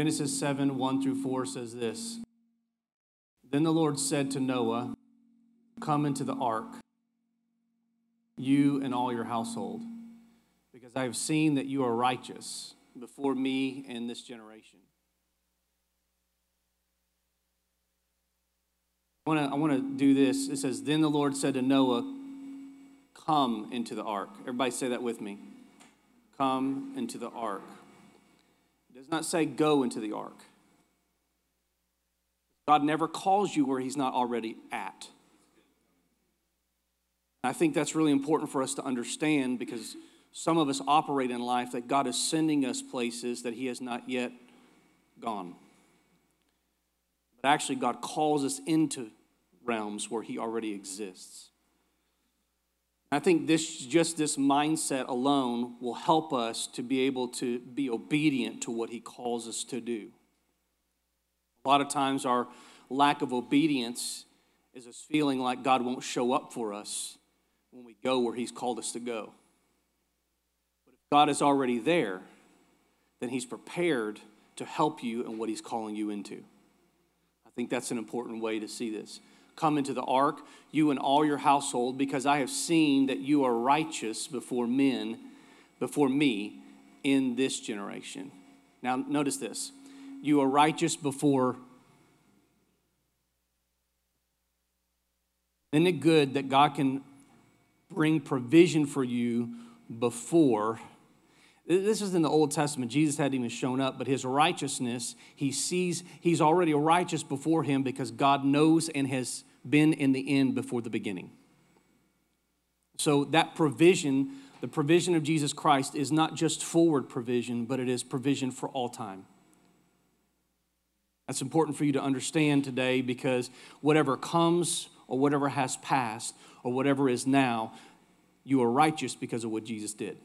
Genesis 7 1 through 4 says this Then the Lord said to Noah, Come into the ark, you and all your household, because I have seen that you are righteous before me in this generation. I want to I want to do this. It says, Then the Lord said to Noah, Come into the ark. Everybody say that with me. Come into the ark. Does not say go into the ark. God never calls you where He's not already at. I think that's really important for us to understand because some of us operate in life that God is sending us places that He has not yet gone. But actually, God calls us into realms where He already exists. I think this just this mindset alone will help us to be able to be obedient to what he calls us to do. A lot of times our lack of obedience is us feeling like God won't show up for us when we go where he's called us to go. But if God is already there, then he's prepared to help you in what he's calling you into. I think that's an important way to see this. Come into the ark, you and all your household, because I have seen that you are righteous before men, before me in this generation. Now, notice this you are righteous before. Isn't it good that God can bring provision for you before? This is in the Old Testament. Jesus hadn't even shown up, but his righteousness, he sees he's already righteous before him because God knows and has been in the end before the beginning. So that provision, the provision of Jesus Christ, is not just forward provision, but it is provision for all time. That's important for you to understand today because whatever comes or whatever has passed or whatever is now, you are righteous because of what Jesus did.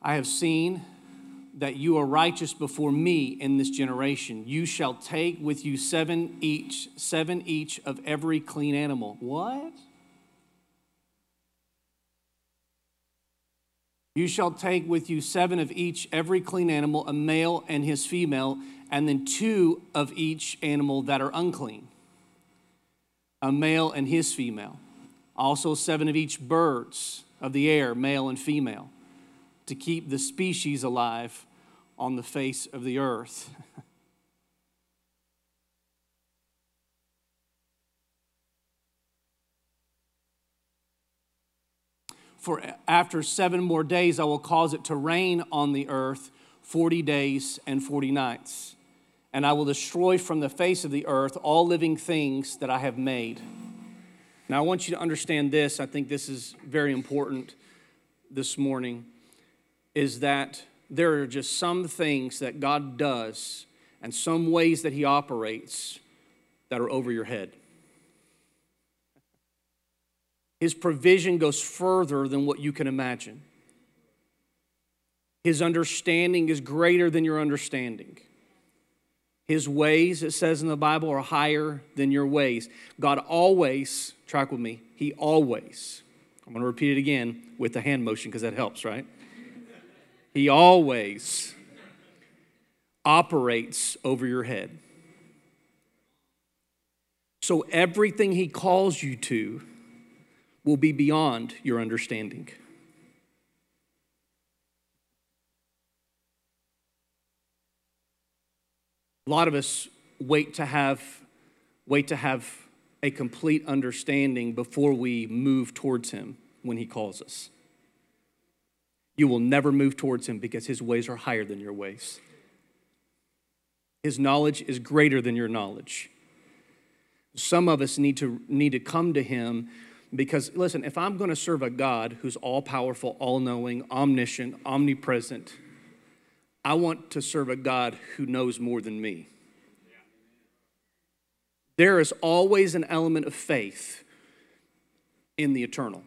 I have seen that you are righteous before me in this generation. You shall take with you seven each, seven each of every clean animal. What? You shall take with you seven of each, every clean animal, a male and his female, and then two of each animal that are unclean, a male and his female. Also, seven of each birds of the air, male and female, to keep the species alive on the face of the earth. For after seven more days, I will cause it to rain on the earth 40 days and 40 nights. And I will destroy from the face of the earth all living things that I have made. Now, I want you to understand this. I think this is very important this morning is that there are just some things that God does and some ways that He operates that are over your head. His provision goes further than what you can imagine. His understanding is greater than your understanding. His ways, it says in the Bible, are higher than your ways. God always, track with me, He always, I'm going to repeat it again with the hand motion because that helps, right? He always operates over your head. So everything He calls you to will be beyond your understanding. A lot of us wait to have wait to have a complete understanding before we move towards him when he calls us you will never move towards him because his ways are higher than your ways. His knowledge is greater than your knowledge. Some of us need to need to come to him because listen, if I'm going to serve a God who's all powerful, all knowing, omniscient, omnipresent, I want to serve a God who knows more than me. There is always an element of faith in the eternal.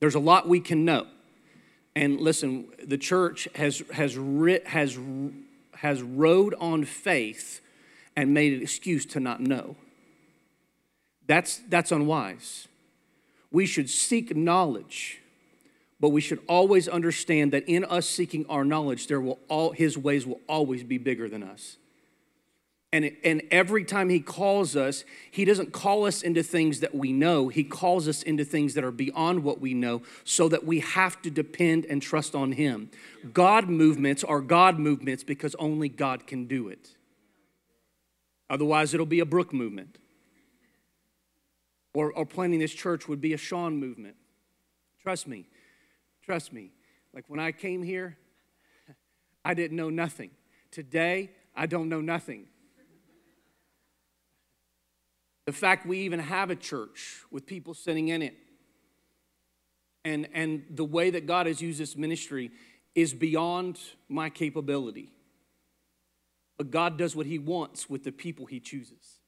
There's a lot we can know. And listen, the church has, has, has, has rode on faith and made an excuse to not know. That's, that's unwise. We should seek knowledge, But we should always understand that in us seeking our knowledge, there will all, his ways will always be bigger than us. And, and every time he calls us, he doesn't call us into things that we know. He calls us into things that are beyond what we know so that we have to depend and trust on him. God movements are God movements because only God can do it. Otherwise, it'll be a Brooke movement. Or, or planning this church would be a Sean movement. Trust me. Trust me. Like when I came here, I didn't know nothing. Today, I don't know nothing. The fact we even have a church with people sitting in it and, and the way that God has used this ministry is beyond my capability. But God does what He wants with the people He chooses.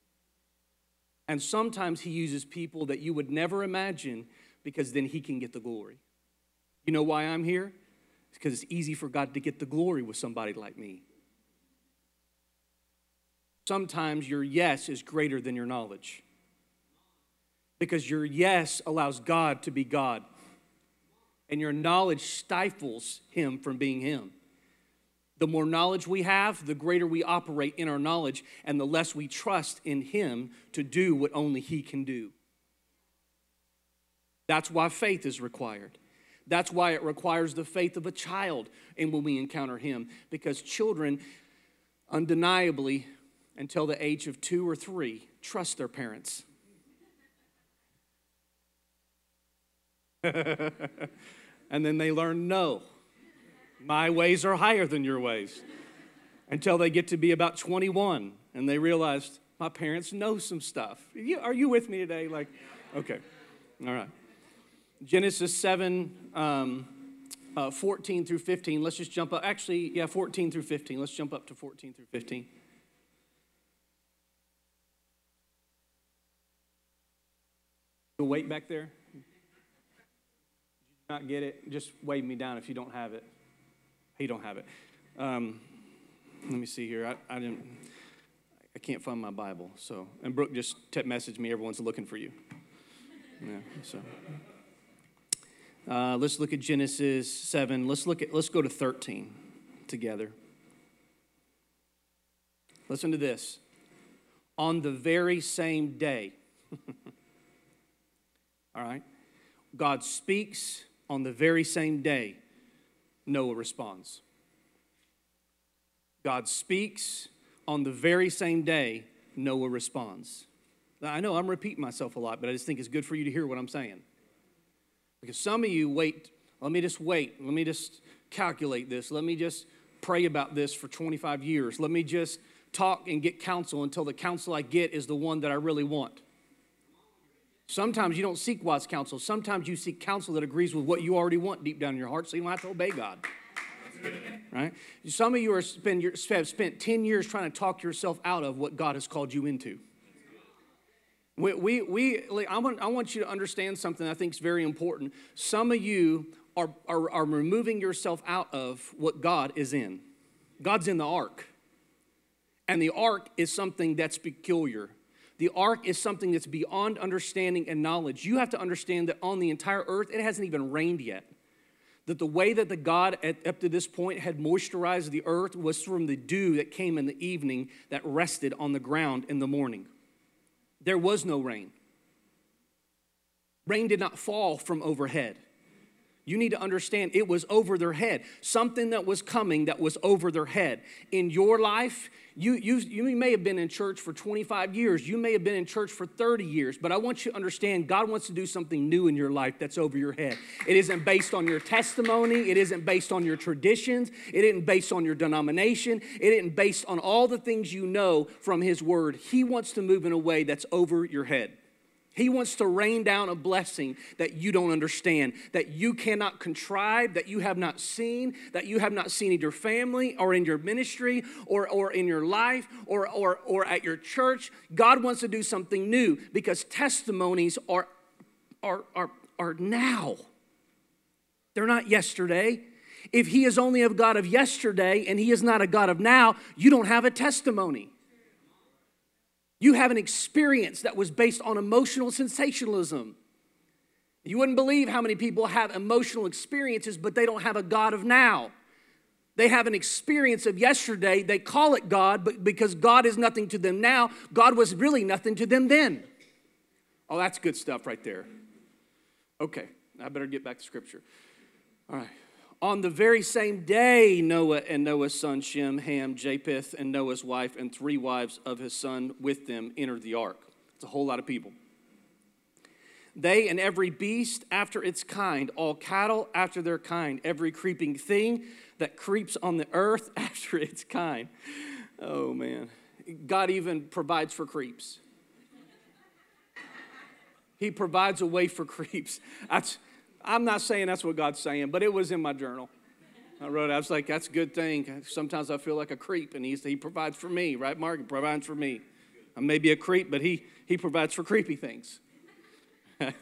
And sometimes He uses people that you would never imagine because then He can get the glory. You know why I'm here? It's because it's easy for God to get the glory with somebody like me. Sometimes your yes is greater than your knowledge because your yes allows God to be God, and your knowledge stifles Him from being Him. The more knowledge we have, the greater we operate in our knowledge, and the less we trust in Him to do what only He can do. That's why faith is required. That's why it requires the faith of a child and when we encounter Him, because children undeniably, until the age of two or three, trust their parents. and then they learn no. My ways are higher than your ways. Until they get to be about 21 and they realize my parents know some stuff. Are you with me today? Like, okay. All right. Genesis 7, um, uh, 14 through 15. Let's just jump up. Actually, yeah, 14 through 15. Let's jump up to 14 through 15. You'll wait back there. Not get it? Just wave me down if you don't have it. You don't have it. Um, let me see here. I, I didn't. I can't find my Bible. So, and Brooke just text messaged me. Everyone's looking for you. Yeah. So, uh, let's look at Genesis seven. Let's look at. Let's go to thirteen together. Listen to this. On the very same day. All right. God speaks on the very same day, Noah responds. God speaks on the very same day, Noah responds. Now, I know I'm repeating myself a lot, but I just think it's good for you to hear what I'm saying. Because some of you wait, let me just wait, let me just calculate this, let me just pray about this for 25 years, let me just talk and get counsel until the counsel I get is the one that I really want. Sometimes you don't seek wise counsel. Sometimes you seek counsel that agrees with what you already want deep down in your heart, so you don't have to obey God. Right? Some of you are spend, have spent 10 years trying to talk yourself out of what God has called you into. We, we, we I, want, I want you to understand something I think is very important. Some of you are, are, are removing yourself out of what God is in. God's in the ark. And the ark is something that's peculiar. The ark is something that's beyond understanding and knowledge. You have to understand that on the entire earth, it hasn't even rained yet. That the way that the God at, up to this point had moisturized the earth was from the dew that came in the evening that rested on the ground in the morning. There was no rain. Rain did not fall from overhead. You need to understand it was over their head. Something that was coming that was over their head. In your life, you, you, you may have been in church for 25 years. You may have been in church for 30 years. But I want you to understand God wants to do something new in your life that's over your head. It isn't based on your testimony. It isn't based on your traditions. It isn't based on your denomination. It isn't based on all the things you know from His Word. He wants to move in a way that's over your head. He wants to rain down a blessing that you don't understand, that you cannot contrive, that you have not seen, that you have not seen in your family or in your ministry or, or in your life or, or, or at your church. God wants to do something new because testimonies are, are, are, are now. They're not yesterday. If He is only a God of yesterday and He is not a God of now, you don't have a testimony. You have an experience that was based on emotional sensationalism. You wouldn't believe how many people have emotional experiences, but they don't have a God of now. They have an experience of yesterday. They call it God, but because God is nothing to them now, God was really nothing to them then. Oh, that's good stuff right there. Okay, I better get back to scripture. All right. On the very same day, Noah and Noah's son Shem, Ham, Japheth, and Noah's wife, and three wives of his son with them entered the ark. It's a whole lot of people. They and every beast after its kind, all cattle after their kind, every creeping thing that creeps on the earth after its kind. Oh, man. God even provides for creeps. He provides a way for creeps. That's, I'm not saying that's what God's saying, but it was in my journal. I wrote, I was like, that's a good thing. Sometimes I feel like a creep, and he's, he provides for me, right, Mark? He provides for me. I may be a creep, but he, he provides for creepy things. that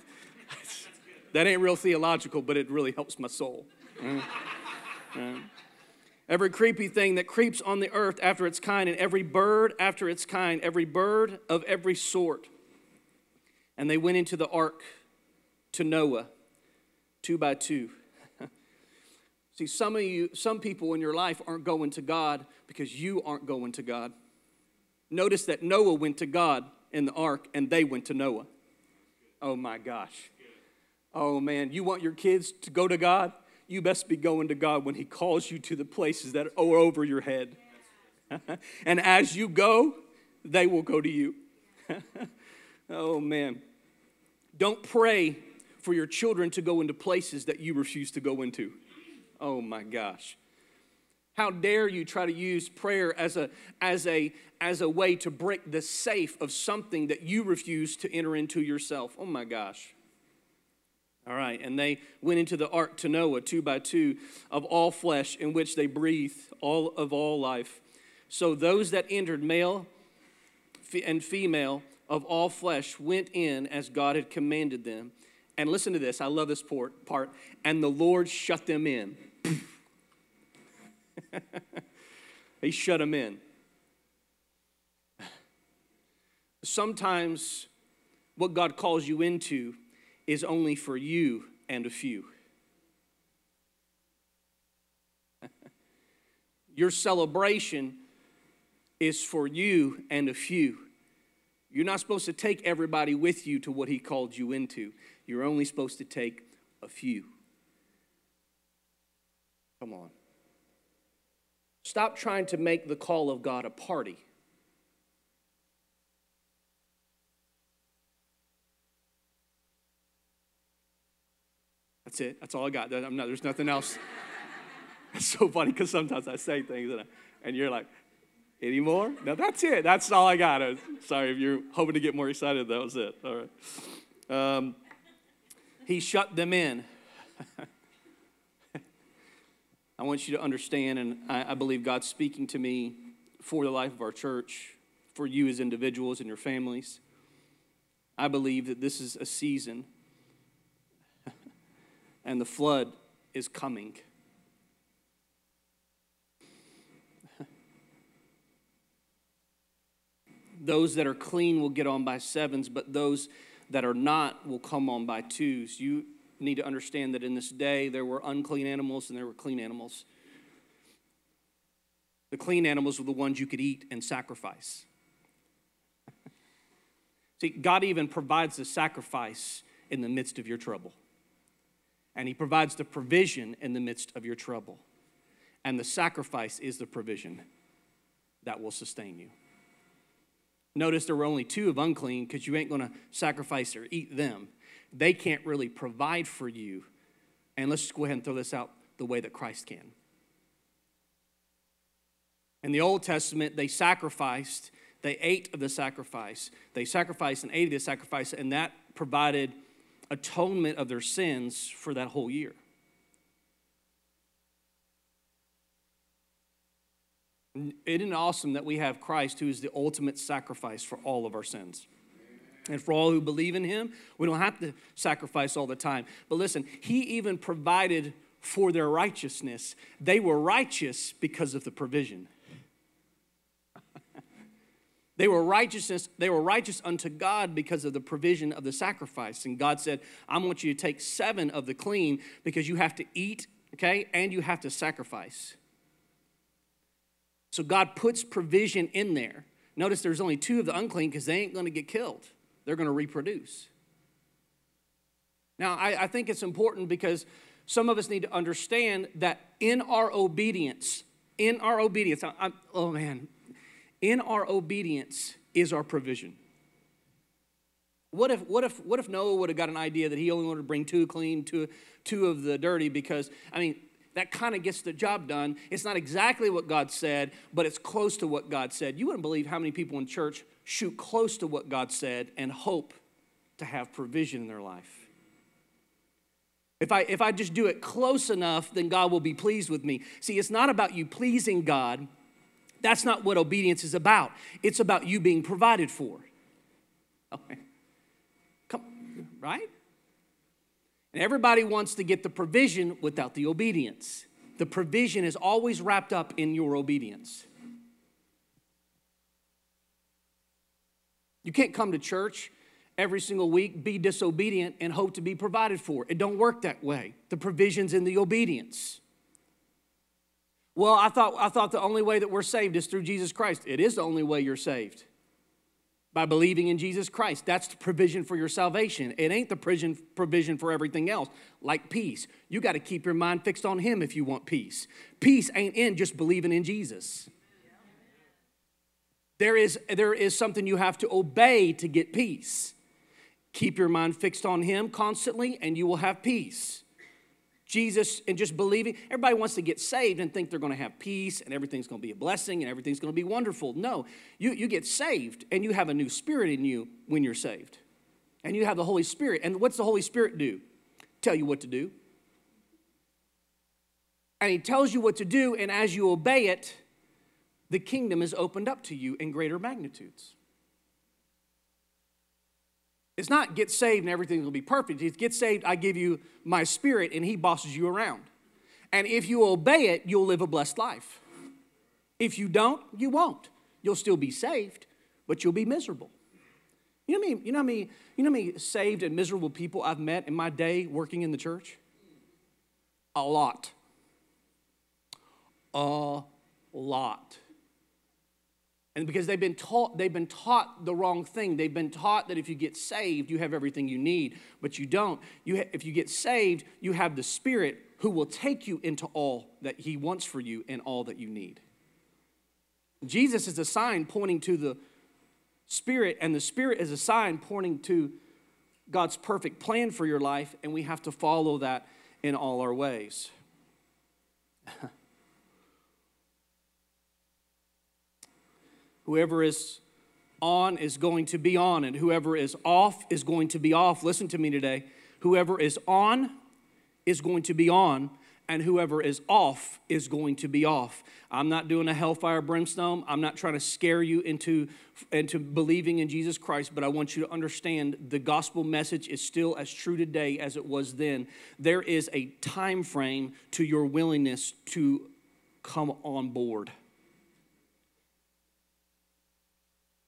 ain't real theological, but it really helps my soul. Uh, uh. Every creepy thing that creeps on the earth after its kind, and every bird after its kind, every bird of every sort. And they went into the ark to Noah, two by two. See, some of you, some people in your life aren't going to God because you aren't going to God. Notice that Noah went to God in the ark and they went to Noah. Oh my gosh. Oh man, you want your kids to go to God? You best be going to God when He calls you to the places that are over your head. and as you go, they will go to you. oh man. Don't pray for your children to go into places that you refuse to go into. Oh my gosh. How dare you try to use prayer as a, as, a, as a way to break the safe of something that you refuse to enter into yourself? Oh my gosh. All right, and they went into the ark to Noah, two by two, of all flesh, in which they breathed all of all life. So those that entered, male and female of all flesh, went in as God had commanded them. And listen to this, I love this part. And the Lord shut them in. he shut them in. Sometimes what God calls you into is only for you and a few. Your celebration is for you and a few. You're not supposed to take everybody with you to what He called you into. You're only supposed to take a few. Come on. Stop trying to make the call of God a party. That's it. That's all I got. Not, there's nothing else. It's so funny because sometimes I say things and, I, and you're like, any more? No, that's it. That's all I got. I sorry if you're hoping to get more excited. That was it. All right. Um, he shut them in. I want you to understand, and I, I believe God's speaking to me for the life of our church, for you as individuals and your families. I believe that this is a season, and the flood is coming. those that are clean will get on by sevens, but those that are not will come on by twos. You need to understand that in this day there were unclean animals and there were clean animals. The clean animals were the ones you could eat and sacrifice. See, God even provides the sacrifice in the midst of your trouble. And He provides the provision in the midst of your trouble. And the sacrifice is the provision that will sustain you. Notice there were only two of unclean because you ain't going to sacrifice or eat them. They can't really provide for you. And let's just go ahead and throw this out the way that Christ can. In the Old Testament, they sacrificed, they ate of the sacrifice. They sacrificed and ate of the sacrifice, and that provided atonement of their sins for that whole year. Isn't it awesome that we have Christ who is the ultimate sacrifice for all of our sins? And for all who believe in him, we don't have to sacrifice all the time. But listen, he even provided for their righteousness. They were righteous because of the provision. They were righteousness, they were righteous unto God because of the provision of the sacrifice. And God said, I want you to take seven of the clean because you have to eat, okay, and you have to sacrifice. So God puts provision in there. Notice there's only two of the unclean because they ain't going to get killed. They're going to reproduce. Now, I, I think it's important because some of us need to understand that in our obedience, in our obedience, I, I, oh man, in our obedience is our provision. What if, what if, what if Noah would have got an idea that he only wanted to bring two clean, two, two of the dirty? Because, I mean, that kind of gets the job done. It's not exactly what God said, but it's close to what God said. You wouldn't believe how many people in church shoot close to what God said and hope to have provision in their life. If I, if I just do it close enough, then God will be pleased with me. See, it's not about you pleasing God, that's not what obedience is about. It's about you being provided for. Okay. Come, right? And everybody wants to get the provision without the obedience. The provision is always wrapped up in your obedience. You can't come to church every single week, be disobedient, and hope to be provided for. It don't work that way. The provision's in the obedience. Well, I thought, I thought the only way that we're saved is through Jesus Christ. It is the only way you're saved by believing in Jesus Christ. That's the provision for your salvation. It ain't the provision, provision for everything else, like peace. You got to keep your mind fixed on Him if you want peace. Peace ain't in just believing in Jesus. There is, there is something you have to obey to get peace. Keep your mind fixed on Him constantly, and you will have peace. Jesus and just believing. Everybody wants to get saved and think they're going to have peace and everything's going to be a blessing and everything's going to be wonderful. No, you, you get saved and you have a new spirit in you when you're saved. And you have the Holy Spirit. And what's the Holy Spirit do? Tell you what to do. And He tells you what to do, and as you obey it, the kingdom is opened up to you in greater magnitudes. It's not get saved and everything will be perfect. It's get saved, I give you my spirit, and he bosses you around. And if you obey it, you'll live a blessed life. If you don't, you won't. You'll still be saved, but you'll be miserable. You know me, you know me, you know me saved and miserable people I've met in my day working in the church? A lot. A lot. And because they've been taught, they've been taught the wrong thing. They've been taught that if you get saved, you have everything you need, but you don't. You ha- if you get saved, you have the Spirit who will take you into all that He wants for you and all that you need. Jesus is a sign pointing to the Spirit, and the Spirit is a sign pointing to God's perfect plan for your life, and we have to follow that in all our ways. Whoever is on is going to be on, and whoever is off is going to be off. Listen to me today. Whoever is on is going to be on, and whoever is off is going to be off. I'm not doing a hellfire brimstone. I'm not trying to scare you into, into believing in Jesus Christ, but I want you to understand the gospel message is still as true today as it was then. There is a time frame to your willingness to come on board.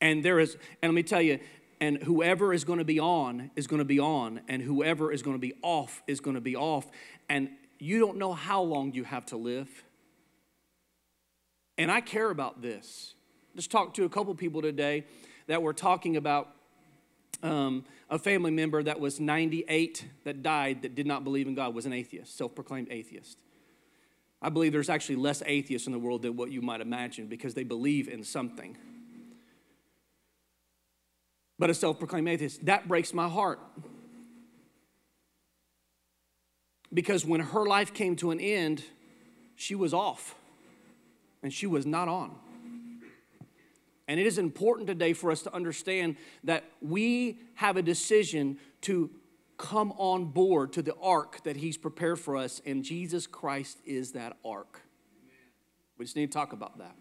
And there is, and let me tell you, and whoever is going to be on is going to be on, and whoever is going to be off is going to be off. And you don't know how long you have to live. And I care about this. Just talked to a couple people today that were talking about um, a family member that was 98 that died that did not believe in God, was an atheist, self proclaimed atheist. I believe there's actually less atheists in the world than what you might imagine because they believe in something but a self proclaimed atheist. That breaks my heart. Because when her life came to an end, she was off and she was not on. And it is important today for us to understand that we have a decision to come on board to the ark that He's prepared for us, and Jesus Christ is that ark. We just need to talk about that.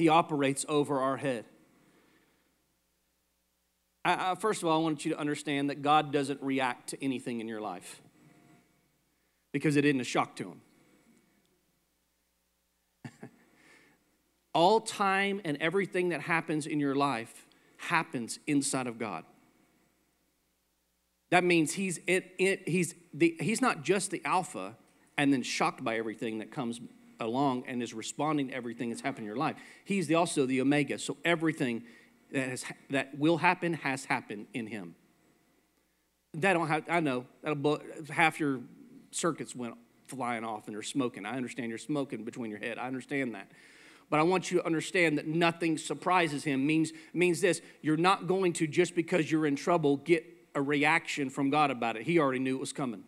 He operates over our head. I, I, first of all, I want you to understand that God doesn't react to anything in your life because it isn't a shock to Him. All time and everything that happens in your life happens inside of God. That means he's, it, it, he's, the, he's not just the Alpha and then shocked by everything that comes along and is responding to everything that's happened in your life. He's the, also the Omega. So everything that, has, that will happen has happened in him. That don't have, I know, that'll blow, half your circuits went flying off and you're smoking. I understand you're smoking between your head. I understand that. But I want you to understand that nothing surprises him means, means this you're not going to, just because you're in trouble, get a reaction from God about it. He already knew it was coming.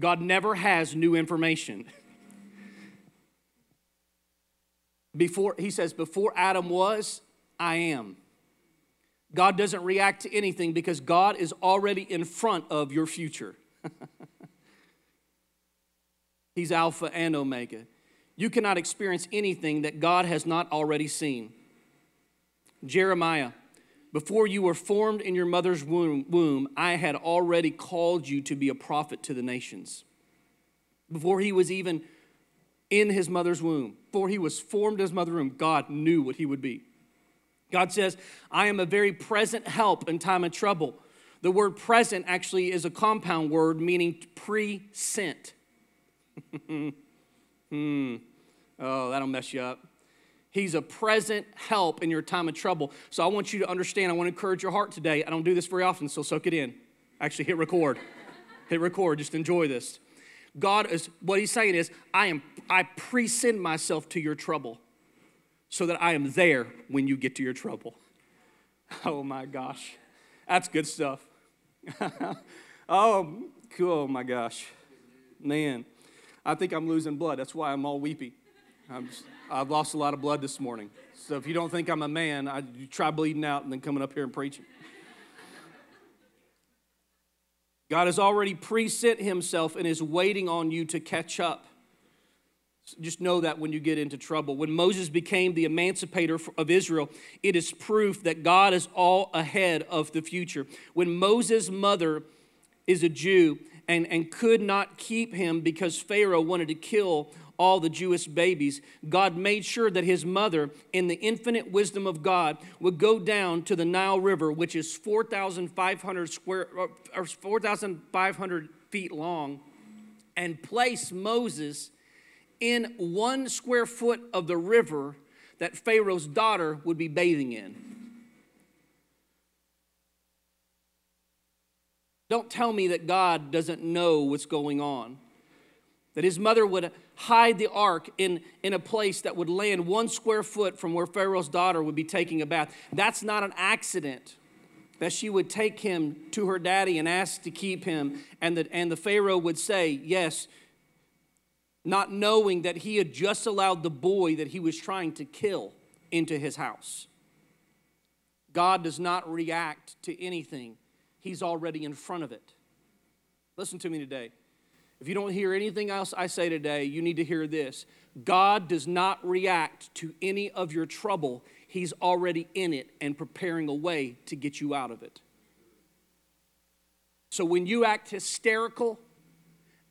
God never has new information. Before he says, before Adam was, I am. God doesn't react to anything because God is already in front of your future. He's Alpha and Omega. You cannot experience anything that God has not already seen. Jeremiah, before you were formed in your mother's womb, I had already called you to be a prophet to the nations. Before he was even in his mother's womb, before he was formed in his mother's womb, God knew what he would be. God says, I am a very present help in time of trouble. The word present actually is a compound word meaning pre sent. hmm. Oh, that'll mess you up. He's a present help in your time of trouble. So I want you to understand, I want to encourage your heart today. I don't do this very often, so soak it in. Actually, hit record. hit record. Just enjoy this. God is, what he's saying is, I am, I present myself to your trouble so that I am there when you get to your trouble. Oh my gosh. That's good stuff. oh, cool. Oh my gosh. Man, I think I'm losing blood. That's why I'm all weepy. I'm just, I've lost a lot of blood this morning. So if you don't think I'm a man, I try bleeding out and then coming up here and preaching. God has already preset himself and is waiting on you to catch up. Just know that when you get into trouble. When Moses became the emancipator of Israel, it is proof that God is all ahead of the future. When Moses' mother is a Jew and, and could not keep him because Pharaoh wanted to kill all the Jewish babies, God made sure that his mother, in the infinite wisdom of God, would go down to the Nile River, which is 4,500 square uh, or 4,500 feet long, and place Moses in one square foot of the river that Pharaoh's daughter would be bathing in. Don't tell me that God doesn't know what's going on. That his mother would hide the ark in, in a place that would land one square foot from where Pharaoh's daughter would be taking a bath. That's not an accident. That she would take him to her daddy and ask to keep him, and, that, and the Pharaoh would say, Yes, not knowing that he had just allowed the boy that he was trying to kill into his house. God does not react to anything, he's already in front of it. Listen to me today. If you don't hear anything else I say today, you need to hear this. God does not react to any of your trouble. He's already in it and preparing a way to get you out of it. So when you act hysterical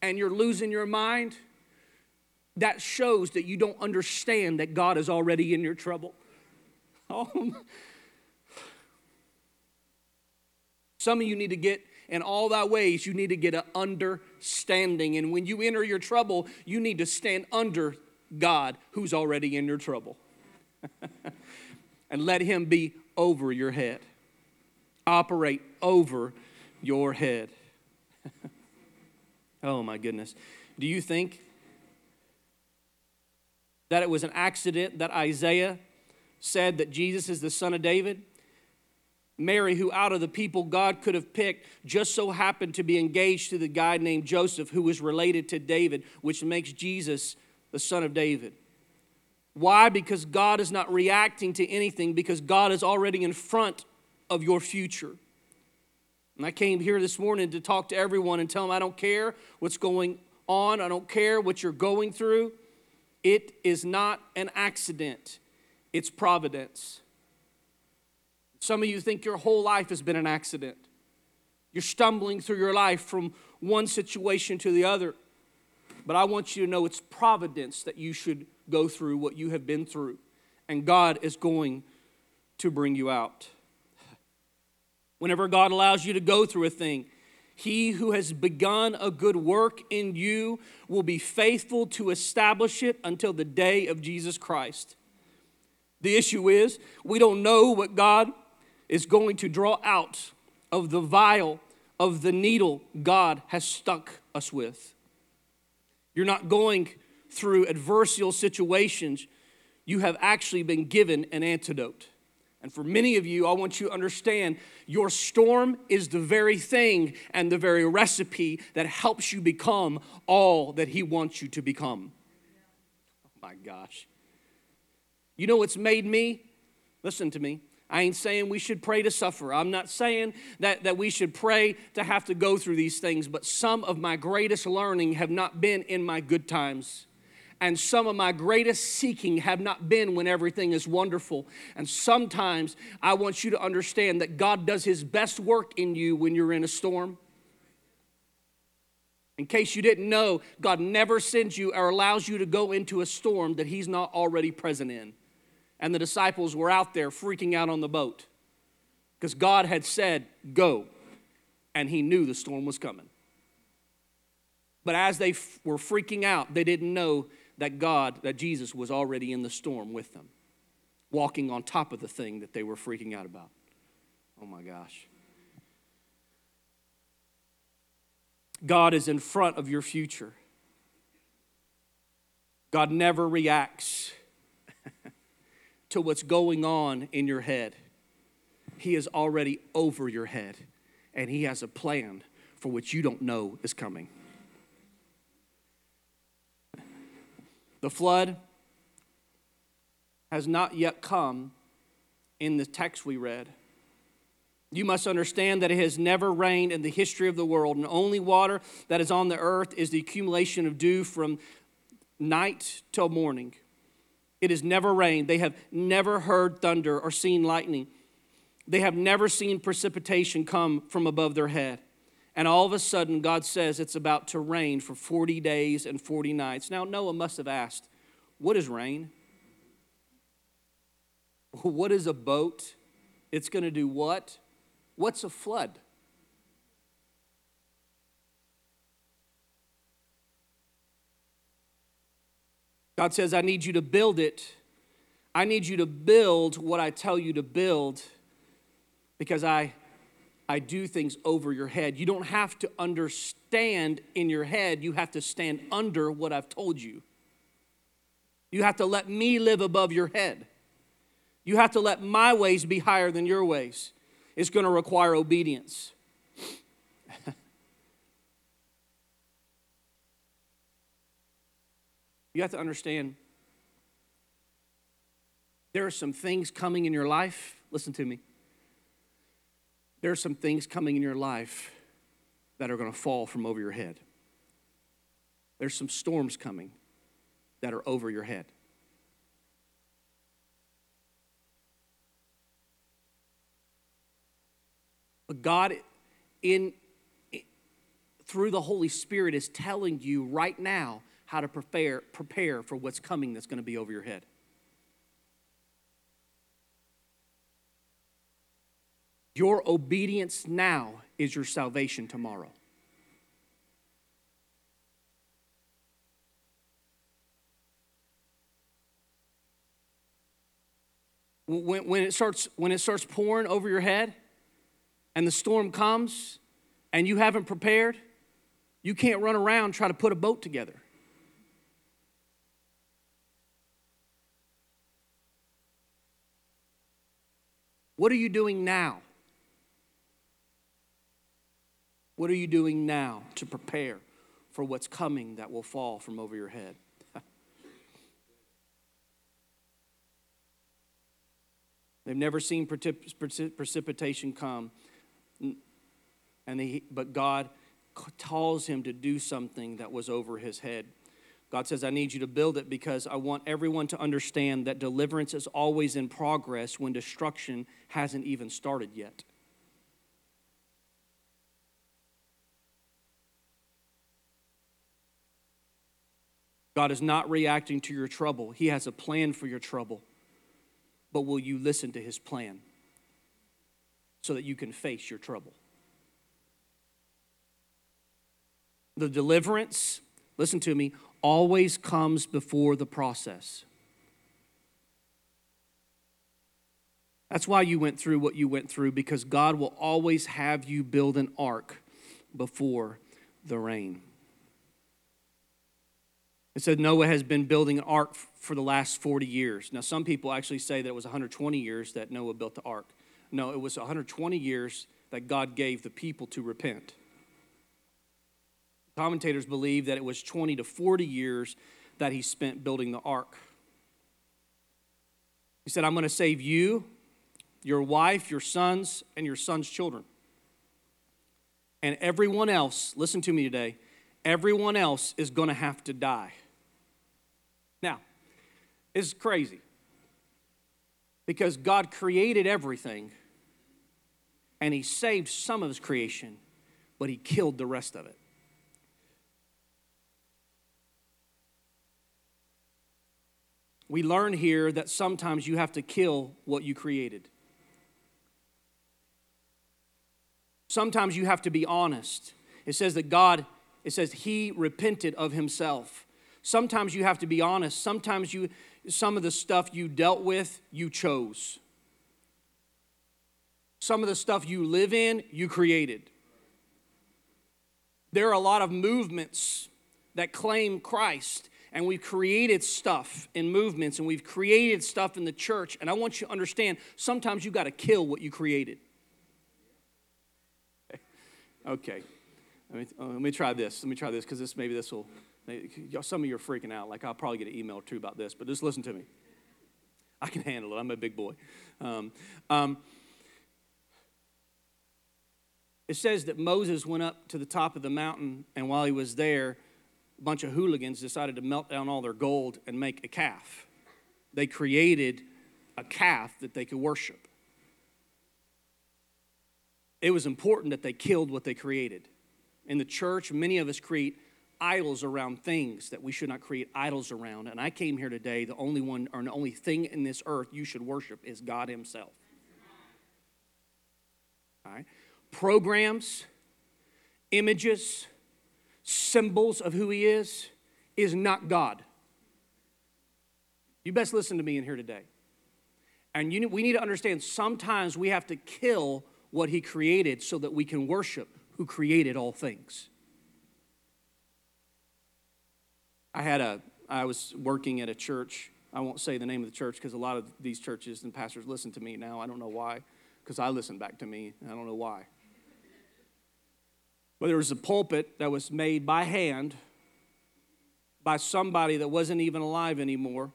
and you're losing your mind, that shows that you don't understand that God is already in your trouble. Oh. Some of you need to get in all thy ways, you need to get an understanding. And when you enter your trouble, you need to stand under God who's already in your trouble. and let him be over your head. Operate over your head. oh my goodness. Do you think that it was an accident that Isaiah said that Jesus is the son of David. Mary, who out of the people God could have picked, just so happened to be engaged to the guy named Joseph, who was related to David, which makes Jesus the son of David. Why? Because God is not reacting to anything, because God is already in front of your future. And I came here this morning to talk to everyone and tell them I don't care what's going on, I don't care what you're going through. It is not an accident, it's providence. Some of you think your whole life has been an accident. You're stumbling through your life from one situation to the other. But I want you to know it's providence that you should go through what you have been through. And God is going to bring you out. Whenever God allows you to go through a thing, he who has begun a good work in you will be faithful to establish it until the day of Jesus Christ. The issue is, we don't know what God is going to draw out of the vial of the needle God has stuck us with. You're not going through adversarial situations, you have actually been given an antidote. And for many of you, I want you to understand your storm is the very thing and the very recipe that helps you become all that He wants you to become. Oh my gosh. You know what's made me? Listen to me. I ain't saying we should pray to suffer. I'm not saying that, that we should pray to have to go through these things, but some of my greatest learning have not been in my good times and some of my greatest seeking have not been when everything is wonderful. And sometimes I want you to understand that God does His best work in you when you're in a storm. In case you didn't know, God never sends you or allows you to go into a storm that He's not already present in. And the disciples were out there freaking out on the boat because God had said, Go. And He knew the storm was coming. But as they f- were freaking out, they didn't know that God, that Jesus was already in the storm with them, walking on top of the thing that they were freaking out about. Oh my gosh. God is in front of your future. God never reacts to what's going on in your head. He is already over your head, and He has a plan for which you don't know is coming. The flood has not yet come in the text we read. You must understand that it has never rained in the history of the world, and only water that is on the earth is the accumulation of dew from night till morning. It has never rained. They have never heard thunder or seen lightning. They have never seen precipitation come from above their head. And all of a sudden, God says it's about to rain for 40 days and 40 nights. Now, Noah must have asked, What is rain? What is a boat? It's going to do what? What's a flood? God says, I need you to build it. I need you to build what I tell you to build because I I do things over your head. You don't have to understand in your head, you have to stand under what I've told you. You have to let me live above your head. You have to let my ways be higher than your ways. It's going to require obedience. You have to understand there are some things coming in your life. Listen to me there are some things coming in your life that are going to fall from over your head. There's some storms coming that are over your head. But God, in, through the Holy Spirit, is telling you right now how to prepare, prepare for what's coming that's going to be over your head. Your obedience now is your salvation tomorrow. When, when, it starts, when it starts pouring over your head and the storm comes and you haven't prepared, you can't run around try to put a boat together. What are you doing now? What are you doing now to prepare for what's coming that will fall from over your head? They've never seen precipitation come. And they, but God calls him to do something that was over his head. God says, I need you to build it because I want everyone to understand that deliverance is always in progress when destruction hasn't even started yet. God is not reacting to your trouble, He has a plan for your trouble. But will you listen to His plan so that you can face your trouble? The deliverance, listen to me, always comes before the process. That's why you went through what you went through, because God will always have you build an ark before the rain. It said Noah has been building an ark for the last 40 years. Now, some people actually say that it was 120 years that Noah built the ark. No, it was 120 years that God gave the people to repent. Commentators believe that it was 20 to 40 years that he spent building the ark. He said, I'm going to save you, your wife, your sons, and your sons' children. And everyone else, listen to me today, everyone else is going to have to die. Now, it's crazy because God created everything and He saved some of His creation, but He killed the rest of it. We learn here that sometimes you have to kill what you created. Sometimes you have to be honest. It says that God, it says He repented of Himself. Sometimes you have to be honest. Sometimes you, some of the stuff you dealt with, you chose. Some of the stuff you live in, you created. There are a lot of movements that claim Christ, and we've created stuff in movements, and we've created stuff in the church. And I want you to understand sometimes you got to kill what you created. Okay. Let me, uh, let me try this. Let me try this because this maybe this will. Some of you are freaking out. Like I'll probably get an email or two about this, but just listen to me. I can handle it. I'm a big boy. Um, um, it says that Moses went up to the top of the mountain, and while he was there, a bunch of hooligans decided to melt down all their gold and make a calf. They created a calf that they could worship it was important that they killed what they created. In the church, many of us create idols around things that we should not create idols around. And I came here today, the only one or the only thing in this earth you should worship is God Himself. All right? Programs, images, symbols of who He is, is not God. You best listen to me in here today. And you, we need to understand sometimes we have to kill what He created so that we can worship who created all things. I had a, I was working at a church. I won't say the name of the church because a lot of these churches and pastors listen to me now. I don't know why, because I listen back to me. I don't know why. But there was a pulpit that was made by hand by somebody that wasn't even alive anymore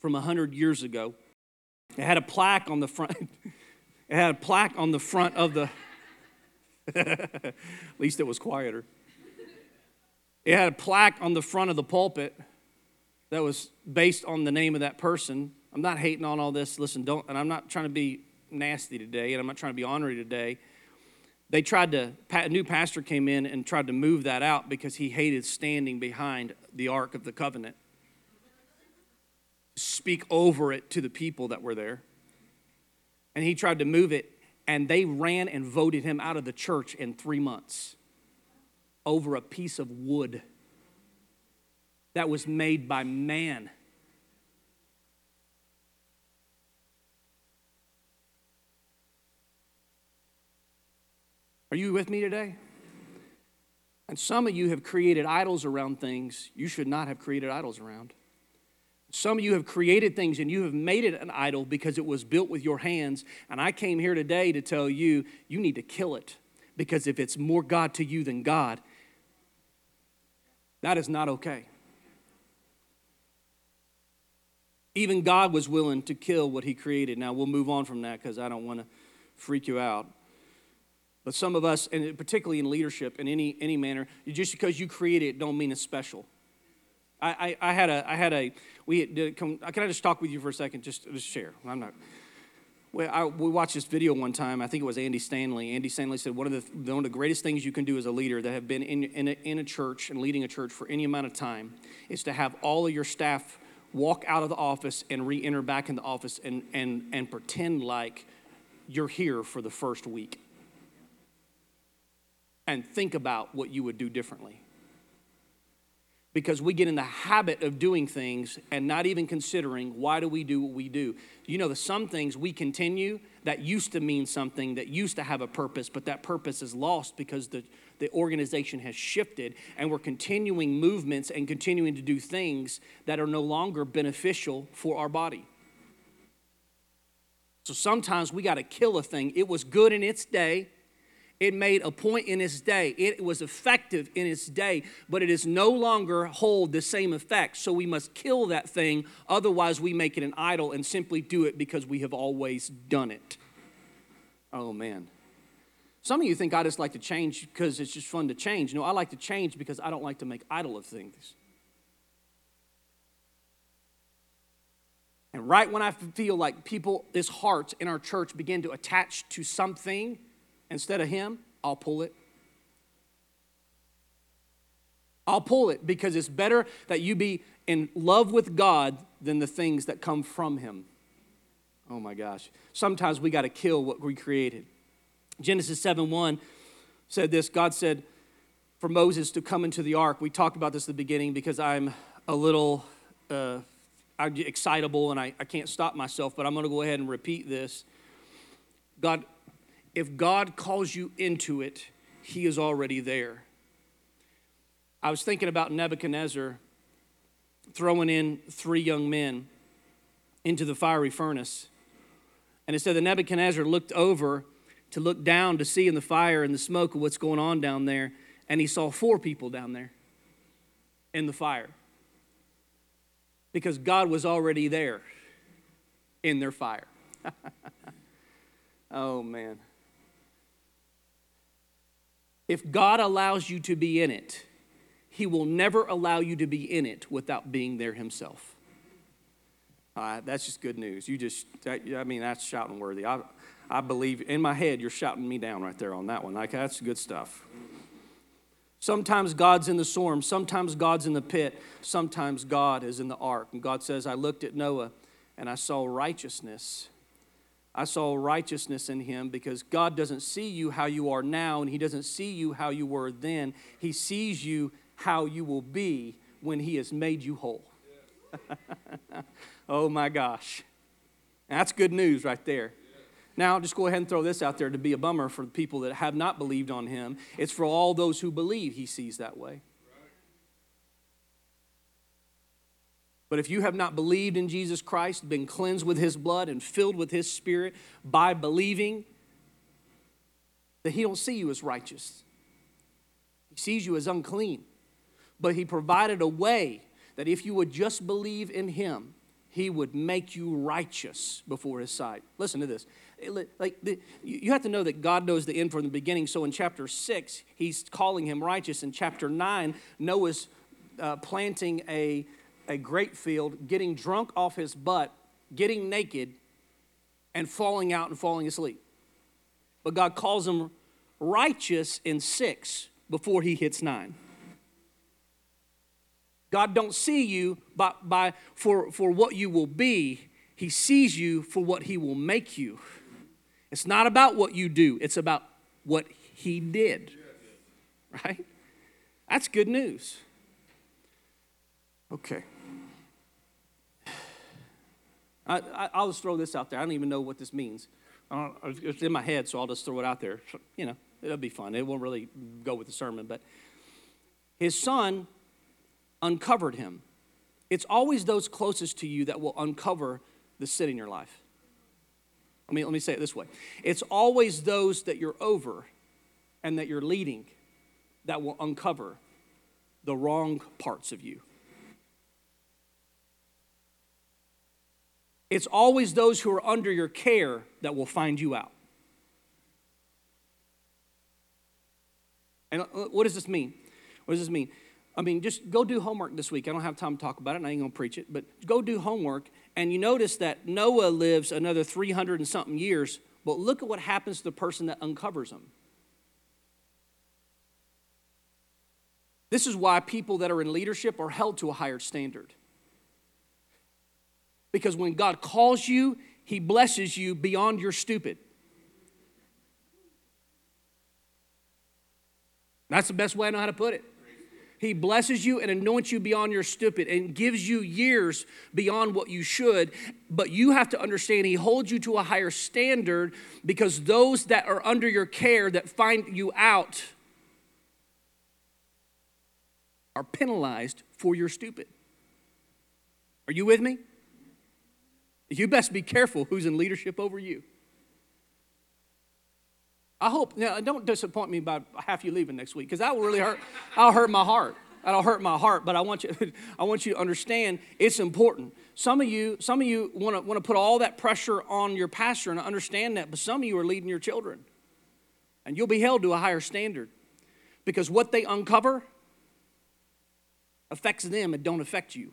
from a 100 years ago. It had a plaque on the front. It had a plaque on the front of the, at least it was quieter. It had a plaque on the front of the pulpit that was based on the name of that person. I'm not hating on all this. Listen, don't, and I'm not trying to be nasty today, and I'm not trying to be ornery today. They tried to, a new pastor came in and tried to move that out because he hated standing behind the Ark of the Covenant. Speak over it to the people that were there and he tried to move it, and they ran and voted him out of the church in three months over a piece of wood that was made by man. Are you with me today? And some of you have created idols around things you should not have created idols around. Some of you have created things and you have made it an idol because it was built with your hands. And I came here today to tell you, you need to kill it. Because if it's more God to you than God, that is not okay. Even God was willing to kill what he created. Now, we'll move on from that because I don't want to freak you out. But some of us, and particularly in leadership in any, any manner, just because you create it don't mean it's special. I, I, I, had a, I had a, we did, uh, come, uh, can I just talk with you for a second, just, just share? I'm not. Well, I, we watched this video one time. I think it was Andy Stanley. Andy Stanley said one of the one of the greatest things you can do as a leader that have been in in a, in a church and leading a church for any amount of time is to have all of your staff walk out of the office and re-enter back in the office and and and pretend like you're here for the first week and think about what you would do differently. Because we get in the habit of doing things and not even considering why do we do what we do? You know that some things we continue that used to mean something that used to have a purpose but that purpose is lost because the, the organization has shifted and we're continuing movements and continuing to do things that are no longer beneficial for our body. So sometimes we got to kill a thing. It was good in its day it made a point in its day. It was effective in its day, but it is no longer hold the same effect. So we must kill that thing. Otherwise, we make it an idol and simply do it because we have always done it. Oh, man. Some of you think I just like to change because it's just fun to change. No, I like to change because I don't like to make idol of things. And right when I feel like people, this heart in our church begin to attach to something, instead of him, I'll pull it. I'll pull it because it's better that you be in love with God than the things that come from him. Oh my gosh. Sometimes we got to kill what we created. Genesis 7 1 said this God said for Moses to come into the ark. We talked about this at the beginning because I'm a little uh, excitable and I, I can't stop myself, but I'm going to go ahead and repeat this. God if God calls you into it, He is already there. I was thinking about Nebuchadnezzar throwing in three young men into the fiery furnace. And it said that Nebuchadnezzar looked over to look down to see in the fire and the smoke of what's going on down there, and he saw four people down there in the fire. Because God was already there in their fire. oh, man. If God allows you to be in it, He will never allow you to be in it without being there Himself. Uh, that's just good news. You just, I mean, that's shouting worthy. I, I believe in my head you're shouting me down right there on that one. Like, that's good stuff. Sometimes God's in the storm, sometimes God's in the pit, sometimes God is in the ark. And God says, I looked at Noah and I saw righteousness I saw righteousness in him because God doesn't see you how you are now and he doesn't see you how you were then. He sees you how you will be when he has made you whole. oh my gosh. That's good news right there. Now, just go ahead and throw this out there to be a bummer for the people that have not believed on him. It's for all those who believe he sees that way. But if you have not believed in Jesus Christ, been cleansed with his blood and filled with his spirit by believing, that he don't see you as righteous. He sees you as unclean. But he provided a way that if you would just believe in him, he would make you righteous before his sight. Listen to this. Like you have to know that God knows the end from the beginning. So in chapter six, he's calling him righteous. In chapter nine, Noah's uh, planting a a grape field, getting drunk off his butt, getting naked, and falling out and falling asleep. But God calls him righteous in six before he hits nine. God don't see you by, by, for, for what you will be. He sees you for what he will make you. It's not about what you do, it's about what he did. Right? That's good news. Okay. I, will just throw this out there. I don't even know what this means. it's in my head, so I'll just throw it out there. You know, it'll be fun. It won't really go with the sermon. But his son uncovered him. It's always those closest to you that will uncover the sin in your life. Let me, let me say it this way it's always those that you're over and that you're leading that will uncover the wrong parts of you. It's always those who are under your care that will find you out. And uh, what does this mean? What does this mean? I mean, just go do homework this week. I don't have time to talk about it, and I ain't gonna preach it, but go do homework. And you notice that Noah lives another 300 and something years, but look at what happens to the person that uncovers him. This is why people that are in leadership are held to a higher standard. Because when God calls you, He blesses you beyond your stupid. That's the best way I know how to put it. He blesses you and anoints you beyond your stupid and gives you years beyond what you should. But you have to understand He holds you to a higher standard because those that are under your care that find you out are penalized for your stupid. Are you with me? You best be careful who's in leadership over you. I hope, now don't disappoint me by half you leaving next week because that will really hurt. I'll hurt my heart. That'll hurt my heart, but I want you, I want you to understand it's important. Some of you, some of you want to want to put all that pressure on your pastor and I understand that, but some of you are leading your children. And you'll be held to a higher standard. Because what they uncover affects them and don't affect you.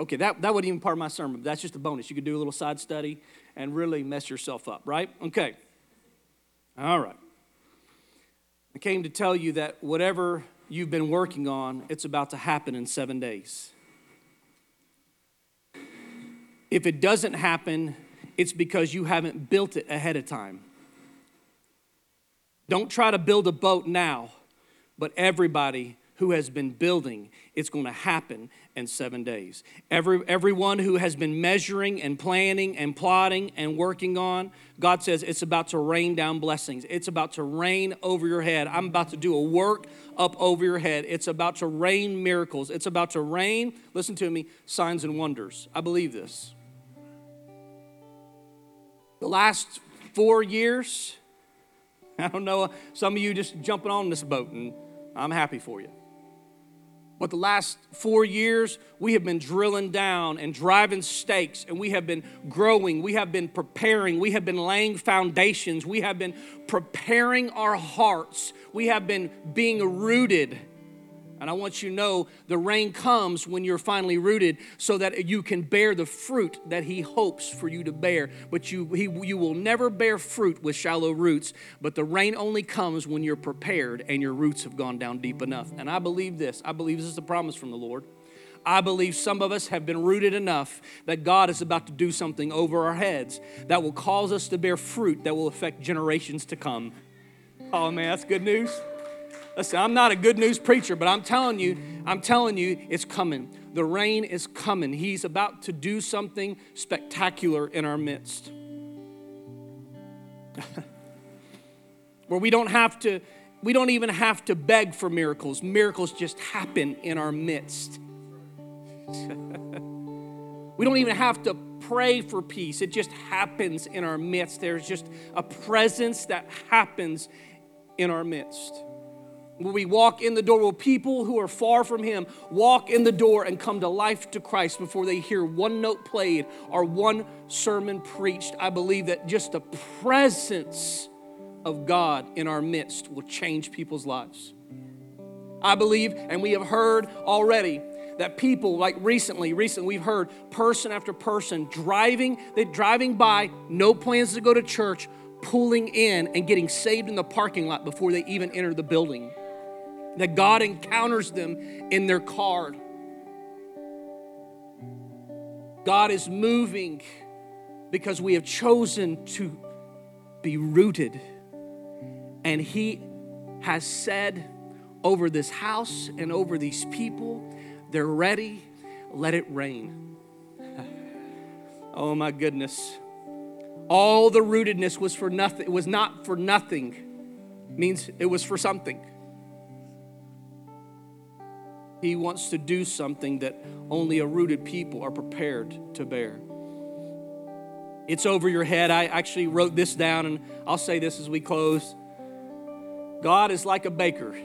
Okay, that, that wasn't even part of my sermon, that's just a bonus. You could do a little side study and really mess yourself up, right? Okay. All right. I came to tell you that whatever you've been working on, it's about to happen in seven days. If it doesn't happen, it's because you haven't built it ahead of time. Don't try to build a boat now, but everybody who has been building, it's going to happen in seven days. Every, everyone who has been measuring and planning and plotting and working on, God says it's about to rain down blessings. It's about to rain over your head. I'm about to do a work up over your head. It's about to rain miracles. It's about to rain, listen to me, signs and wonders. I believe this. The last four years, I don't know, some of you just jumping on this boat, and I'm happy for you. But the last four years, we have been drilling down and driving stakes, and we have been growing. We have been preparing. We have been laying foundations. We have been preparing our hearts. We have been being rooted and I want you to know the rain comes when you're finally rooted so that you can bear the fruit that He hopes for you to bear. But you, he, you will never bear fruit with shallow roots, but the rain only comes when you're prepared and your roots have gone down deep enough. And I believe this I believe this is a promise from the Lord. I believe some of us have been rooted enough that God is about to do something over our heads that will cause us to bear fruit that will affect generations to come. Oh man, that's good news. Listen, I'm not a good news preacher, but I'm telling you, I'm telling you, it's coming. The rain is coming. He's about to do something spectacular in our midst. Where we don't have to, we don't even have to beg for miracles. Miracles just happen in our midst. we don't even have to pray for peace. It just happens in our midst. There's just a presence that happens in our midst. Will we walk in the door? Will people who are far from Him walk in the door and come to life to Christ before they hear one note played or one sermon preached? I believe that just the presence of God in our midst will change people's lives. I believe, and we have heard already, that people like recently recently we've heard person after person driving they driving by no plans to go to church pulling in and getting saved in the parking lot before they even enter the building that God encounters them in their car. God is moving because we have chosen to be rooted. And He has said over this house and over these people, they're ready, let it rain. oh my goodness. All the rootedness was for nothing, it was not for nothing, it means it was for something. He wants to do something that only a rooted people are prepared to bear. It's over your head. I actually wrote this down, and I'll say this as we close God is like a baker,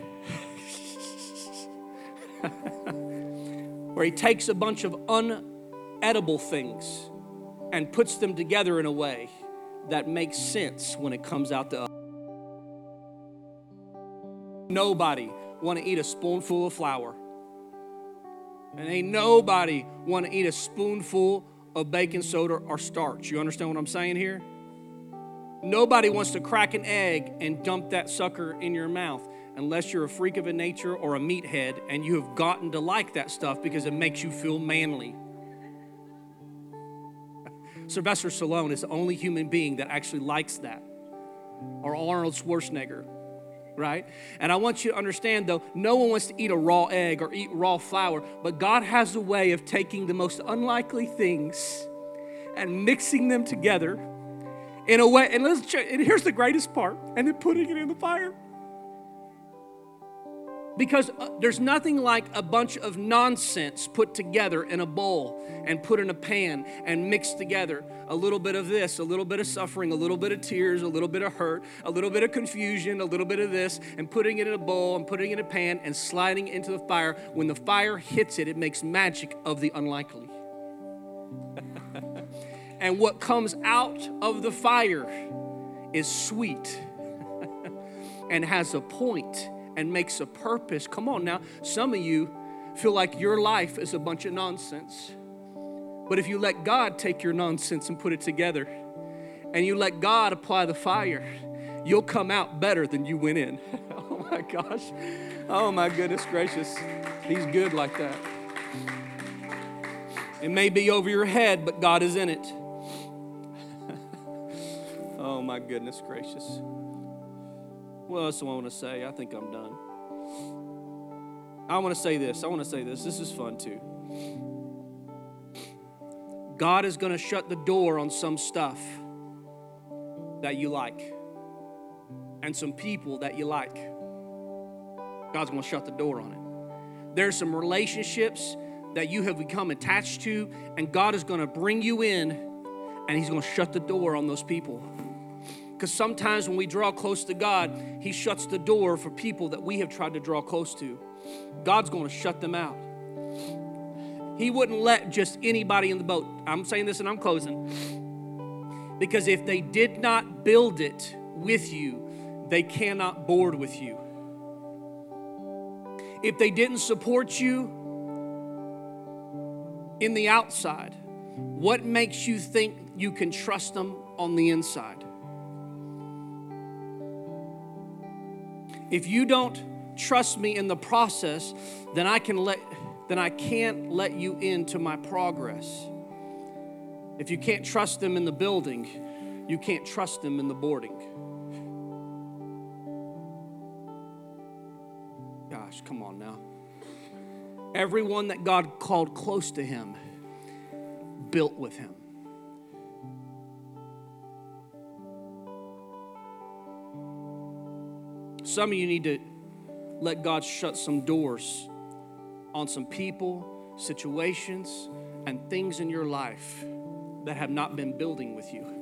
where he takes a bunch of unedible things and puts them together in a way that makes sense when it comes out to us. Nobody want to eat a spoonful of flour. And ain't nobody want to eat a spoonful of baking soda or starch. You understand what I'm saying here? Nobody wants to crack an egg and dump that sucker in your mouth unless you're a freak of a nature or a meathead and you have gotten to like that stuff because it makes you feel manly. Sylvester Stallone is the only human being that actually likes that, or Arnold Schwarzenegger, right? And I want you to understand though, no one wants to eat a raw egg or eat raw flour, but God has a way of taking the most unlikely things and mixing them together in a way. And let's and here's the greatest part, and then putting it in the fire. Because uh, there's nothing like a bunch of nonsense put together in a bowl and put in a pan and mixed together. A little bit of this, a little bit of suffering, a little bit of tears, a little bit of hurt, a little bit of confusion, a little bit of this, and putting it in a bowl and putting it in a pan and sliding into the fire. When the fire hits it, it makes magic of the unlikely. and what comes out of the fire is sweet and has a point and makes a purpose. Come on now, some of you feel like your life is a bunch of nonsense. But if you let God take your nonsense and put it together, and you let God apply the fire, you'll come out better than you went in. oh my gosh. Oh my goodness gracious. He's good like that. It may be over your head, but God is in it. oh my goodness gracious. What else do I want to say? I think I'm done. I want to say this. I want to say this. This is fun too. God is going to shut the door on some stuff that you like and some people that you like. God's going to shut the door on it. There's some relationships that you have become attached to, and God is going to bring you in and He's going to shut the door on those people. Because sometimes when we draw close to God, He shuts the door for people that we have tried to draw close to. God's going to shut them out. He wouldn't let just anybody in the boat. I'm saying this and I'm closing. Because if they did not build it with you, they cannot board with you. If they didn't support you in the outside, what makes you think you can trust them on the inside? If you don't trust me in the process, then I can let then I can't let you into my progress. If you can't trust them in the building, you can't trust them in the boarding. Gosh, come on now. Everyone that God called close to him built with him. Some of you need to let God shut some doors on some people, situations, and things in your life that have not been building with you.